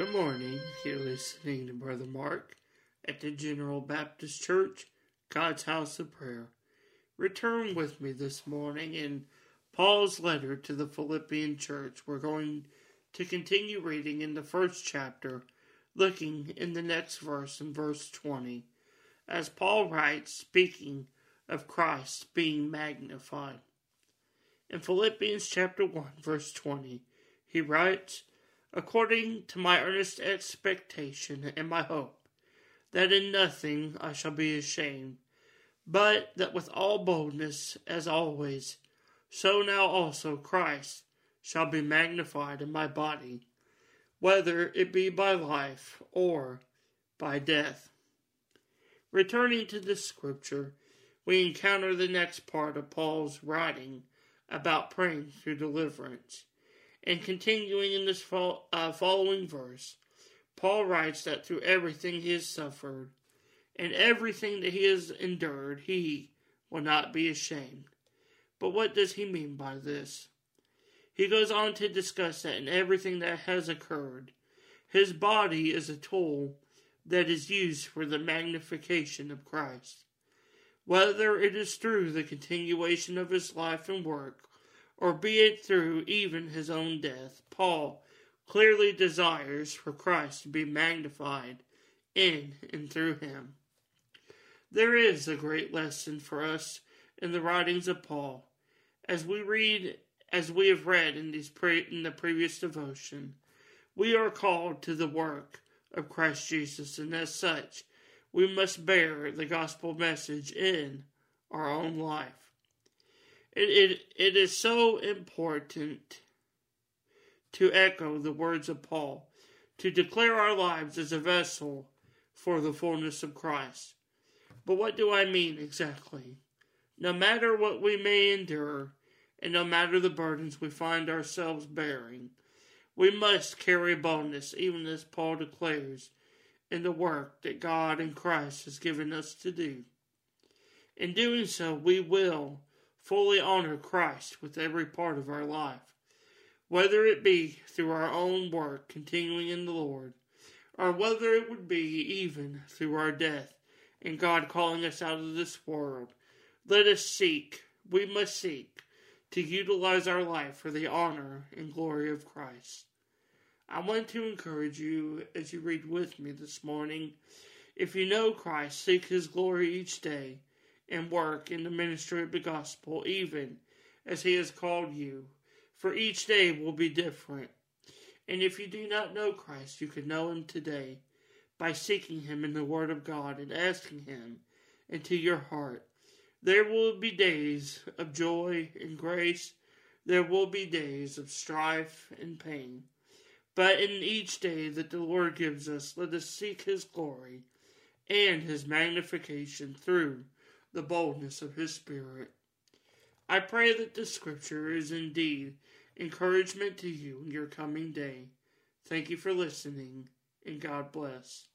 Good morning. You're listening to Brother Mark at the General Baptist Church, God's House of Prayer. Return with me this morning in Paul's letter to the Philippian church. We're going to continue reading in the first chapter, looking in the next verse in verse 20, as Paul writes, speaking of Christ being magnified. In Philippians chapter 1, verse 20, he writes, according to my earnest expectation and my hope, that in nothing I shall be ashamed, but that with all boldness, as always, so now also Christ shall be magnified in my body, whether it be by life or by death. Returning to the scripture, we encounter the next part of Paul's writing about praying through deliverance. And continuing in this fo- uh, following verse, Paul writes that through everything he has suffered and everything that he has endured, he will not be ashamed. But what does he mean by this? He goes on to discuss that in everything that has occurred, his body is a tool that is used for the magnification of Christ. Whether it is through the continuation of his life and work, or be it through even his own death, Paul clearly desires for Christ to be magnified in and through him. There is a great lesson for us in the writings of Paul. As we read, as we have read in, these pre- in the previous devotion, we are called to the work of Christ Jesus, and as such, we must bear the gospel message in our own life. It, it, it is so important to echo the words of Paul, to declare our lives as a vessel for the fullness of Christ. But what do I mean exactly? No matter what we may endure, and no matter the burdens we find ourselves bearing, we must carry boldness, even as Paul declares, in the work that God and Christ has given us to do. In doing so, we will fully honor Christ with every part of our life, whether it be through our own work continuing in the Lord, or whether it would be even through our death and God calling us out of this world. Let us seek, we must seek, to utilize our life for the honor and glory of Christ. I want to encourage you as you read with me this morning. If you know Christ, seek His glory each day and work in the ministry of the gospel, even as He has called you. For each day will be different. And if you do not know Christ, you can know Him today by seeking Him in the Word of God and asking Him into your heart. There will be days of joy and grace. There will be days of strife and pain. But in each day that the Lord gives us, let us seek His glory and His magnification through the boldness of His Spirit. I pray that this scripture is indeed encouragement to you in your coming day. Thank you for listening, and God bless.